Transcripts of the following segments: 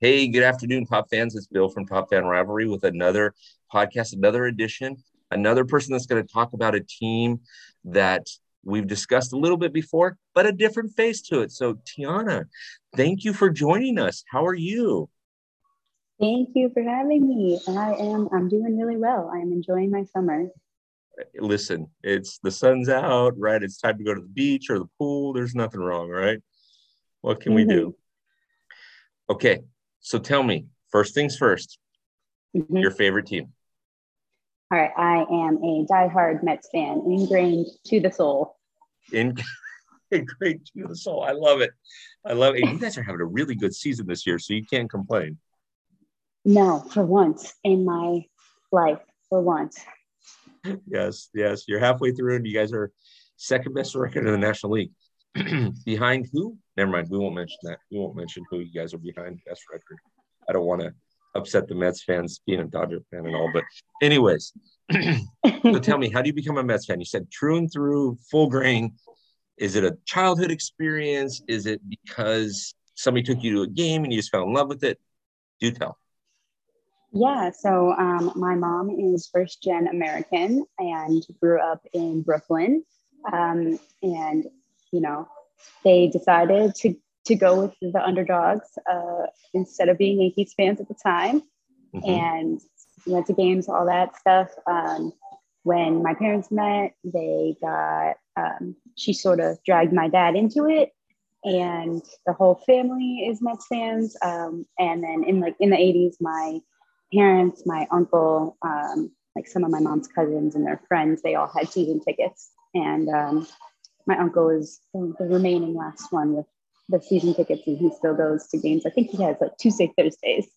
Hey, good afternoon, Pop fans. It's Bill from Pop Fan Rivalry with another podcast, another edition, another person that's going to talk about a team that we've discussed a little bit before, but a different face to it. So, Tiana, thank you for joining us. How are you? Thank you for having me. I am I'm doing really well. I am enjoying my summer. Listen, it's the sun's out, right? It's time to go to the beach or the pool. There's nothing wrong, right? What can mm-hmm. we do? Mm-hmm. Okay, so tell me, first things 1st mm-hmm. your favorite team. All right, I am a diehard Mets fan, ingrained to the soul. In, ingrained to the soul. I love it. I love it. You guys are having a really good season this year, so you can't complain. No, for once in my life, for once. Yes, yes. You're halfway through, and you guys are second best record in the National League. behind who? Never mind. We won't mention that. We won't mention who you guys are behind best record. I don't want to upset the Mets fans being a Dodger fan and all. But anyways, so tell me, how do you become a Mets fan? You said true and through, full grain. Is it a childhood experience? Is it because somebody took you to a game and you just fell in love with it? Do tell. Yeah, so um, my mom is first gen American and grew up in Brooklyn. Um, and you know, they decided to to go with the underdogs uh, instead of being Yankees fans at the time, mm-hmm. and went to games, all that stuff. Um, when my parents met, they got um, she sort of dragged my dad into it, and the whole family is Mets fans. Um, and then in like in the '80s, my parents, my uncle, um, like some of my mom's cousins and their friends, they all had season tickets, and um, my uncle is the remaining last one with the season tickets and he still goes to games. I think he has like Tuesday, Thursdays.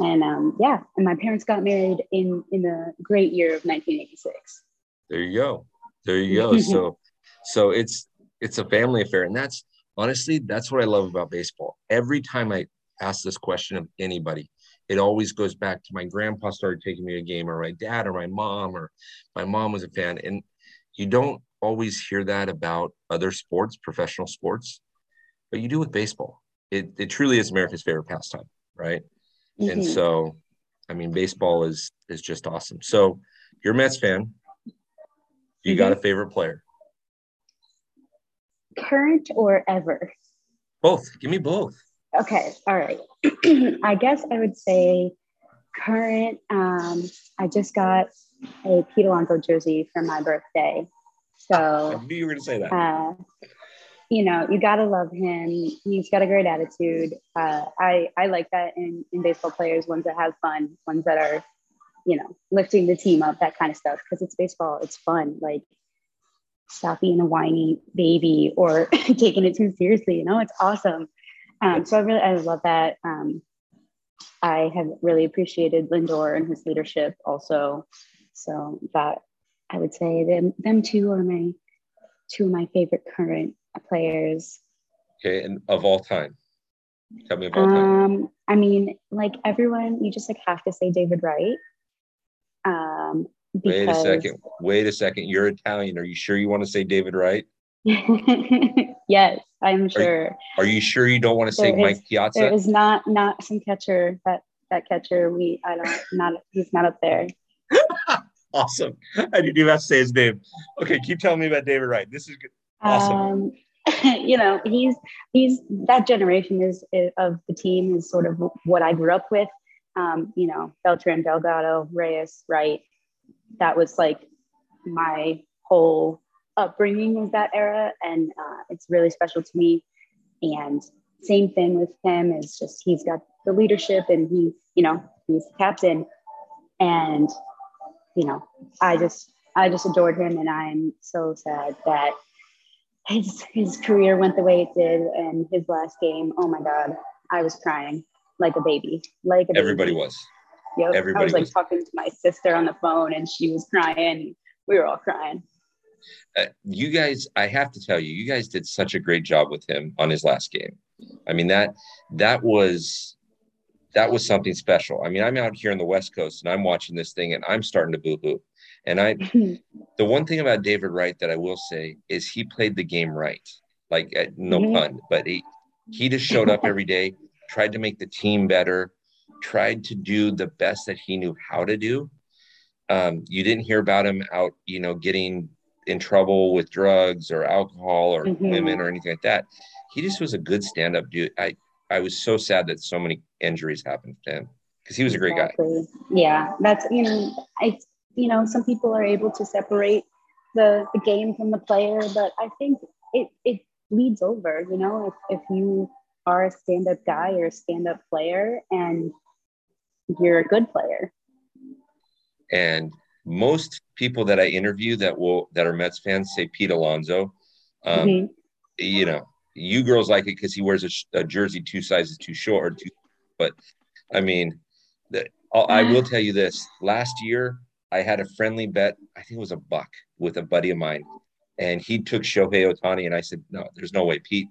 And um, yeah, and my parents got married in in the great year of 1986. There you go. There you go. so so it's it's a family affair. And that's honestly, that's what I love about baseball. Every time I ask this question of anybody, it always goes back to my grandpa started taking me to a game or my dad or my mom or my mom was a fan. And you don't always hear that about other sports, professional sports, but you do with baseball. It, it truly is America's favorite pastime, right? Mm-hmm. And so, I mean, baseball is is just awesome. So, you're a Mets fan. You mm-hmm. got a favorite player? Current or ever? Both. Give me both. Okay. All right. I guess I would say current. Um, I just got a Pete Alonso jersey for my birthday. So I knew you were going to say that. Uh, you know, you gotta love him. He's got a great attitude. Uh, I I like that in in baseball players, ones that have fun, ones that are, you know, lifting the team up, that kind of stuff. Because it's baseball, it's fun. Like, stop being a whiny baby or taking it too seriously. You know, it's awesome. Um, so I really I love that. Um, I have really appreciated Lindor and his leadership also. So that I would say them them two are my two of my favorite current players. Okay, and of all time, tell me of all time. Um, I mean, like everyone, you just like have to say David Wright. Um, because... Wait a second. Wait a second. You're Italian. Are you sure you want to say David Wright? yes, I'm sure. Are you, are you, sure you don't want to say there Mike Piazza? There is not not some catcher that that catcher we I don't not he's not up there. Awesome. I didn't even have to say his name. Okay, keep telling me about David Wright. This is good. Awesome. Um, you know, he's he's that generation is, is, of the team is sort of what I grew up with. Um, you know, Beltran, Delgado, Reyes, Wright. That was like my whole upbringing was that era, and uh, it's really special to me. And same thing with him is just he's got the leadership, and he, you know, he's the captain, and you know, I just I just adored him, and I'm so sad that his his career went the way it did, and his last game. Oh my God, I was crying like a baby, like a everybody was. Yep. Everybody I was like was. talking to my sister on the phone, and she was crying. We were all crying. Uh, you guys, I have to tell you, you guys did such a great job with him on his last game. I mean that that was that was something special. I mean, I'm out here on the West Coast and I'm watching this thing and I'm starting to boo hoo. And I, the one thing about David Wright that I will say is he played the game right. Like, uh, no mm-hmm. pun, but he, he just showed up every day. tried to make the team better, tried to do the best that he knew how to do. Um, you didn't hear about him out, you know, getting in trouble with drugs or alcohol or mm-hmm. women or anything like that. He just was a good stand-up dude. I I was so sad that so many injuries happened to him because he was a great exactly. guy. Yeah, that's you know, I you know, some people are able to separate the the game from the player, but I think it it bleeds over. You know, if if you are a stand-up guy or a stand-up player and you're a good player. And most people that I interview that will that are Mets fans say Pete Alonso. Um, mm-hmm. You know, you girls like it because he wears a, a, jersey two sizes too short. Or too, but I mean, the, I will tell you this: last year I had a friendly bet. I think it was a buck with a buddy of mine, and he took Shohei Ohtani, and I said, "No, there's no way, Pete.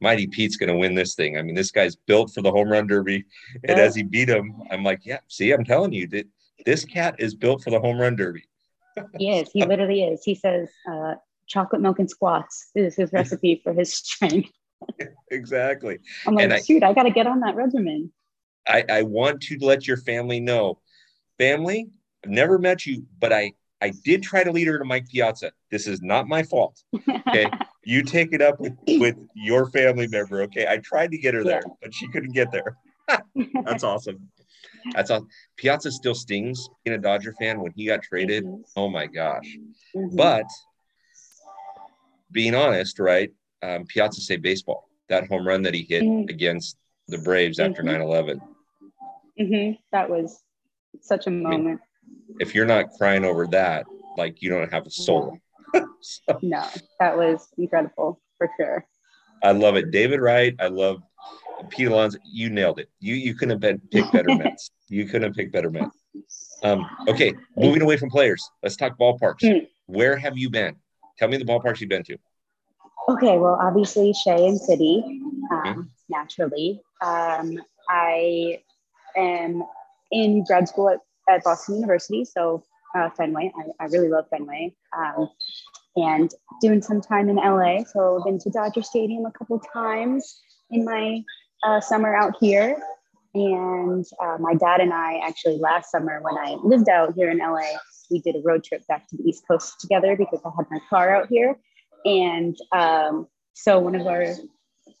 Mighty Pete's going to win this thing. I mean, this guy's built for the home run derby." And as he beat him, I'm like, "Yeah, see, I'm telling you that this cat is built for the home run derby." he is. He literally is. He says, uh, "Chocolate milk and squats is his recipe for his strength." exactly. I'm like, and shoot, I, I got to get on that regimen. I, I want to let your family know, family, I've never met you, but I I did try to lead her to Mike Piazza. This is not my fault. Okay. you take it up with, with your family member. Okay. I tried to get her there, yeah. but she couldn't get there. That's awesome. That's awesome. Piazza still stings being a Dodger fan when he got traded. Mm-hmm. Oh my gosh. Mm-hmm. But being honest, right? Um, Piazza say baseball. That home run that he hit mm-hmm. against the Braves after 9 mm-hmm. 11. Mm-hmm. That was such a moment. I mean, if you're not crying over that, like you don't have a soul. so, no, that was incredible for sure. I love it. David Wright, I love Pete Alonso. You nailed it. You you couldn't have been, picked better Mets. You couldn't have picked better Mets. Um, okay, moving away from players, let's talk ballparks. Mm. Where have you been? Tell me the ballparks you've been to. Okay, well, obviously Shea and Citi, um, mm-hmm. naturally. Um, I am in grad school at at Boston University, so uh, Fenway. I, I, really love Fenway. Um, and doing some time in LA. So I've been to Dodger Stadium a couple times in my uh, summer out here. And uh, my dad and I actually last summer when I lived out here in LA, we did a road trip back to the East Coast together because I had my car out here. And um, so one of our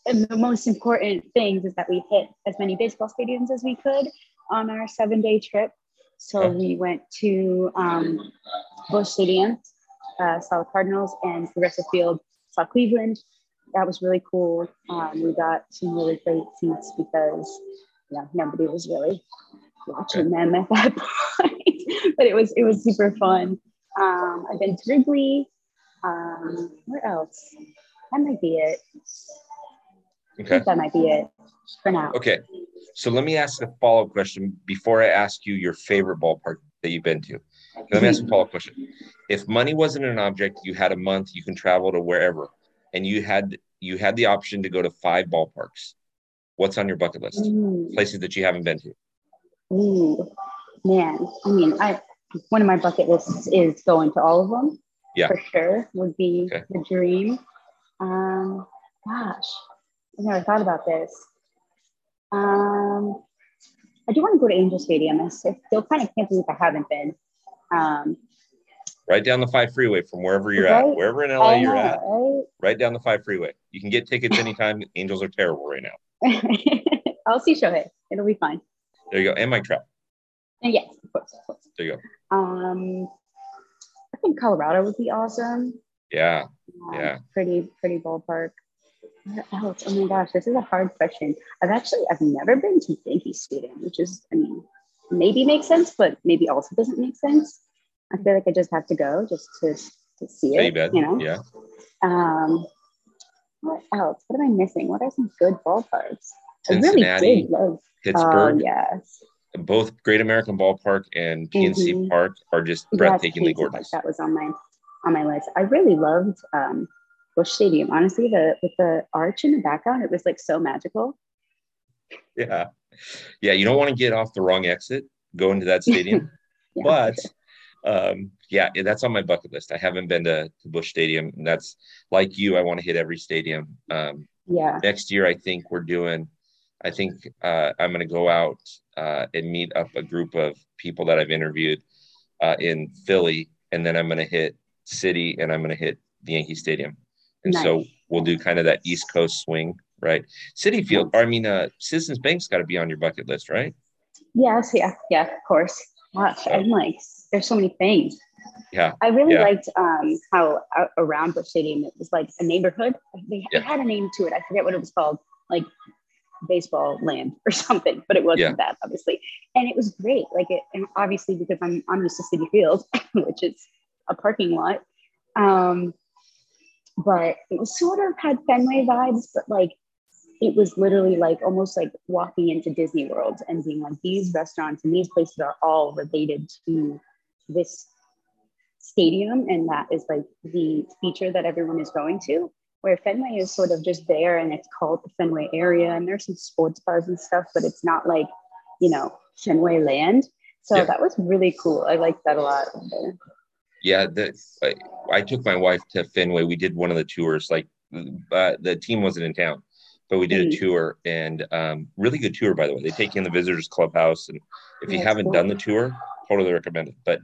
the most important things is that we hit as many baseball stadiums as we could on our seven day trip so we went to um, Busch Stadium, uh, saw the Cardinals, and Progressive Field, saw Cleveland. That was really cool. Um, we got some really great seats because you know, nobody was really watching them at that point. but it was it was super fun. Um, I've been to Wrigley. Um, where else? That might be it. Okay. that might be it for now. Okay. So let me ask a follow up question before I ask you your favorite ballpark that you've been to. Let me ask a follow up question. If money wasn't an object, you had a month, you can travel to wherever, and you had you had the option to go to five ballparks. What's on your bucket list? Ooh. Places that you haven't been to. Ooh, man. I mean, I one of my bucket lists is going to all of them. Yeah, for sure would be okay. the dream. Um, gosh, I never thought about this. Um, I do want to go to Angel Stadium. I still kind of can't believe I haven't been. Um, right down the five freeway from wherever you're right? at, wherever in LA you're at, right? right down the five freeway. You can get tickets anytime. Angels are terrible right now. I'll see Shohei. It'll be fine. There you go. And Mike Trout. And yes, of course, of course. There you go. Um, I think Colorado would be awesome. Yeah. Um, yeah. Pretty, pretty ballpark. Where else? Oh my gosh, this is a hard question. I've actually I've never been to Yankee Stadium, which is I mean maybe makes sense, but maybe also doesn't make sense. I feel like I just have to go just to to see it. You know? Yeah. Um, what else? What am I missing? What are some good ballparks? Cincinnati, I really did love Pittsburgh. Uh, yes. Both Great American Ballpark and PNC mm-hmm. Park are just breathtakingly yes, gorgeous. That was on my on my list. I really loved um, Busch Stadium. Honestly, the with the arch in the background, it was like so magical. Yeah, yeah. You don't want to get off the wrong exit, go into that stadium, yeah, but um, yeah, that's on my bucket list. I haven't been to, to Busch Stadium, and that's like you. I want to hit every stadium. Um, yeah. Next year, I think we're doing I think uh, I'm going to go out uh, and meet up a group of people that I've interviewed uh, in Philly, and then I'm going to hit Citi and I'm going to hit the Yankee Stadium. And nice. so we'll do kind of that East Coast swing, right? Citi Field, I mean, uh, Citizens Bank's got to be on your bucket list, right? Yes, yeah, yeah, of course. Gosh, so, I'm like, there's so many things. Yeah. I really yeah. liked um, how uh, around Busch Stadium it was like a neighborhood. They yeah. had a name to it. I forget what it was called, like baseball land or something, but it wasn't yeah. that obviously. And it was great. Like it, and obviously because I'm I'm used to Citi Field, which is a parking lot. Um, but it was sort of had Fenway vibes, but like it was literally like almost like walking into Disney World and being like these restaurants and these places are all related to this stadium and that is like the feature that everyone is going to where Fenway is sort of just there and it's called the Fenway area and there's some sports bars and stuff, but it's not like, you know, Fenway land. So yeah. that was really cool. I liked that a lot. Yeah, the, I, I, took my wife to Fenway. We did one of the tours. Like uh, the team wasn't in town, but we did mm-hmm. a tour and um, really good tour, by the way. They take you in the visitors clubhouse. And if you haven't cool. done the tour, totally recommend it. But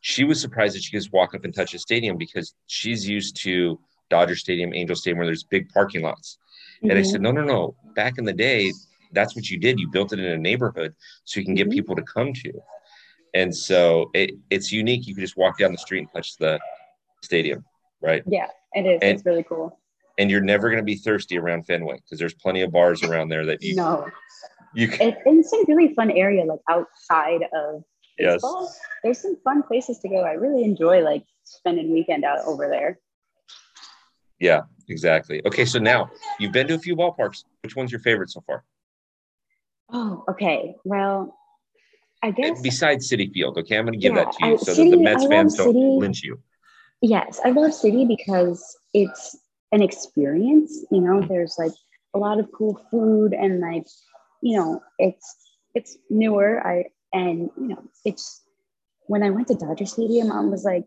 she was surprised that she could just walk up and touch a stadium because she's used to Dodger Stadium, Angel Stadium, where there's big parking lots. Mm-hmm. And I said, mm-hmm. no, no, no. Back in the day, that's what you did. You built it in a neighborhood so you can get mm-hmm. people to come to. And so it, it's unique. You can just walk down the street and touch the stadium, right? Yeah, it is. And, it's really cool. And you're never going to be thirsty around Fenway because there's plenty of bars around there that you no. You can. It, it's a really fun area, like outside of baseball. Yes. There's some fun places to go. I really enjoy like spending weekend out over there. Yeah, exactly. Okay, so now you've been to a few ballparks. Which one's your favorite so far? Oh, okay. Well, I guess besides Citi Field. Okay, I'm going to give yeah, that to you so City, that the Mets fans don't lynch you. Yes, I love Citi because it's an experience. You know, there's like a lot of cool food and like, you know, it's it's newer. I and you know, it's when I went to Dodger Stadium, I was like,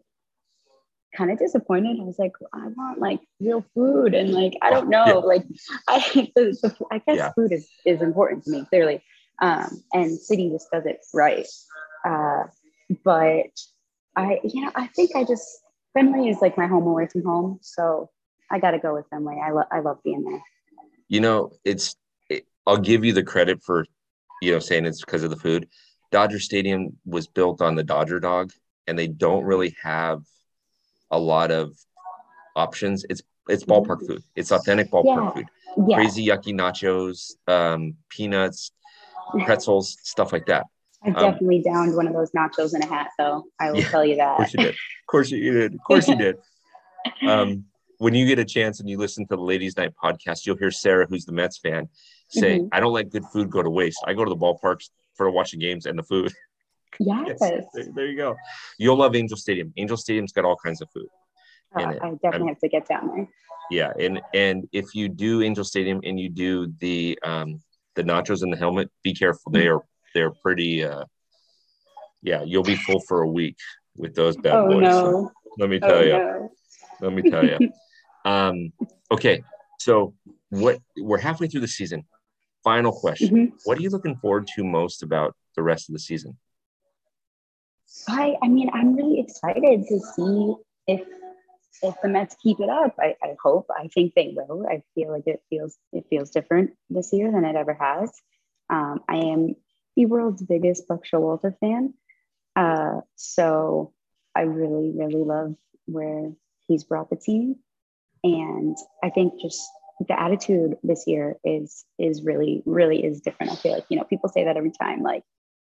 kind of disappointed. I was like, I want like real food, and like I don't know, yeah. like I the, the, I guess yeah. food is is important to me clearly, um, and Citi just does it right. Uh, but I yeah, I think I just Fenway is like my home away from home, so I got to go with Fenway. I love I love being there. You know, it's it, I'll give you the credit for you know saying it's because of the food. Dodger Stadium was built on the Dodger dog, and they don't really have a lot of options. It's it's ballpark food. It's authentic ballpark yeah. food. Yeah. Crazy yucky nachos, um, peanuts, pretzels, stuff like that. I um, definitely um, downed one of those nachos in a hat, though. I will yeah, tell you that. Of course you did. Of course you did. Of course you did. Um, when you get a chance and you listen to the Ladies Night podcast, you'll hear Sarah, who's the Mets fan, say, mm-hmm. "I don't let good food go to waste. I go to the ballparks for watching games and the food." Yes. yes there, there, you go. You'll love Angel Stadium. Angel Stadium's got all kinds of food. Uh, I definitely I'm, have to get down there. Yeah, and and if you do Angel Stadium and you do the um the nachos in the helmet, be careful. They are they're pretty. uh Yeah, you'll be full for a week with those bad oh, boys. No. So let me tell oh, you. No. Let me tell you. um. Okay, so what we're halfway through the season. Final question: mm-hmm. What are you looking forward to most about the rest of the season? I, I mean, I'm really excited to see if if the Mets keep it up. I, I hope. I think they will. I feel like it feels it feels different this year than it ever has. Um, I am the world's biggest Buck Showalter fan, uh, so I really really love where he's brought the team, and I think just the attitude this year is is really really is different. I feel like you know people say that every time, like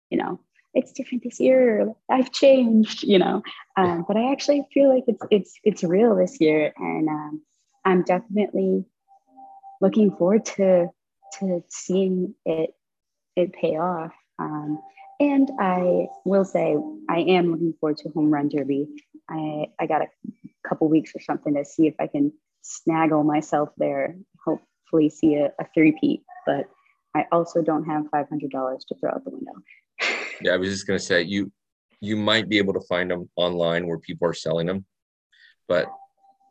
you know it's different this year. I've changed, you know. Um, but I actually feel like it's it's it's real this year, and um, I'm definitely looking forward to to seeing it it pay off. Um, and I will say I am looking forward to home run derby. I I got a couple weeks or something to see if I can snaggle myself there. Hopefully, see a, a three peat, but I also don't have five hundred dollars to throw out the window. Yeah, I was just gonna say you you might be able to find them online where people are selling them, but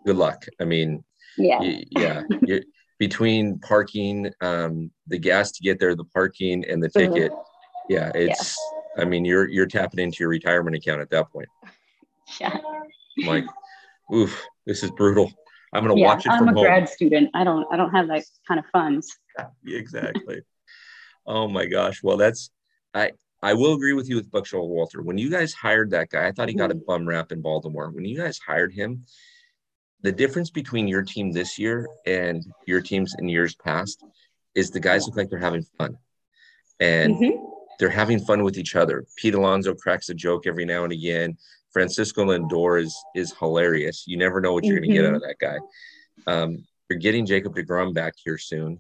good luck. I mean, yeah, you, yeah, between parking, um, the gas to get there, the parking, and the ticket. Yeah, it's. Yeah. I mean, you're you're tapping into your retirement account at that point. Yeah. I'm like, oof, this is brutal. I'm gonna yeah, watch it. I'm a home. grad student. I don't I don't have that kind of funds. exactly. oh my gosh. Well, that's I I will agree with you with Buck Showalter. When you guys hired that guy, I thought he got a mm-hmm. bum rap in Baltimore. When you guys hired him, the difference between your team this year and your teams in years past is the guys look like they're having fun. And mm-hmm. they're having fun with each other. Pete Alonso cracks a joke every now and again. Francisco Lindor is is hilarious. You never know what you're mm-hmm. going to get out of that guy. Um, you're getting Jacob deGrom back here soon.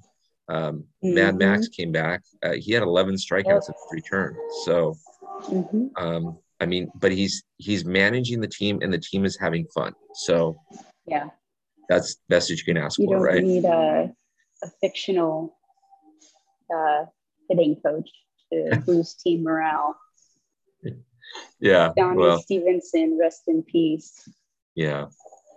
Um, mm-hmm. Mad Max came back. Uh, he had 11 strikeouts at return. So, mm-hmm. um, I mean, but he's he's managing the team, and the team is having fun. So, yeah, that's best that you can ask you for, right? You don't need a, a fictional uh, hitting coach to boost team morale. Yeah, Donnie well, Stevenson, rest in peace. Yeah,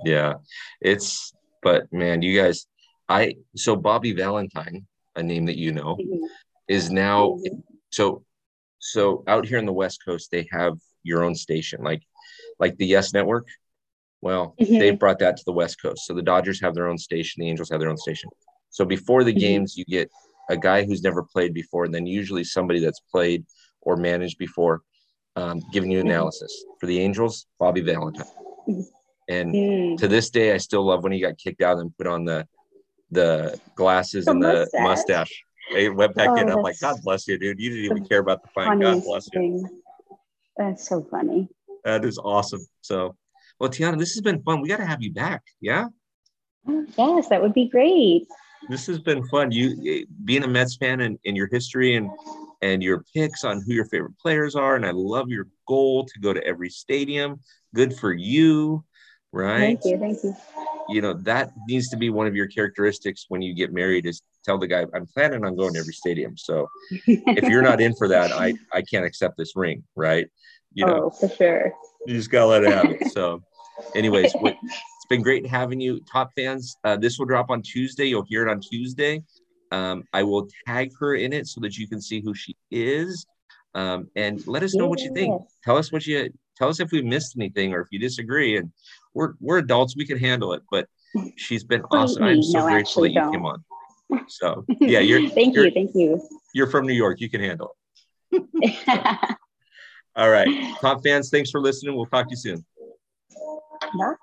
yeah, it's but man, you guys I so Bobby Valentine, a name that you know, mm-hmm. is now mm-hmm. so so out here in the West Coast they have your own station like like the Yes Network. Well, mm-hmm. they brought that to the West Coast. So the Dodgers have their own station, the Angels have their own station. So before the mm-hmm. games, you get a guy who's never played before, and then usually somebody that's played or managed before, um, giving you mm-hmm. analysis. For the Angels, Bobby Valentine. Mm-hmm. And mm. to this day, I still love when he got kicked out and put on the the glasses the and the mustache. mustache. They went back oh, in. I'm like, God bless you, dude. You didn't even care about the fight. God bless you. That's so funny. That is awesome. So, well, Tiana, this has been fun. We got to have you back. Yeah. Mm, yes, that would be great. This has been fun. You being a Mets fan and, and your history and and your picks on who your favorite players are. And I love your goal to go to every stadium. Good for you right? Thank you. Thank you. You know, that needs to be one of your characteristics when you get married is tell the guy, I'm planning on going to every stadium. So if you're not in for that, I, I can't accept this ring, right? You know, oh, for sure. You just gotta let it happen. So anyways, it's been great having you. Top fans, uh, this will drop on Tuesday. You'll hear it on Tuesday. Um, I will tag her in it so that you can see who she is. Um, and let us know what you think. Tell us what you tell us if we missed anything or if you disagree. And we're we're adults, we can handle it. But she's been awesome. I'm so no, grateful that you don't. came on. So yeah, you're thank you're, you, thank you. You're from New York, you can handle it. All right. Top fans, thanks for listening. We'll talk to you soon. Bye.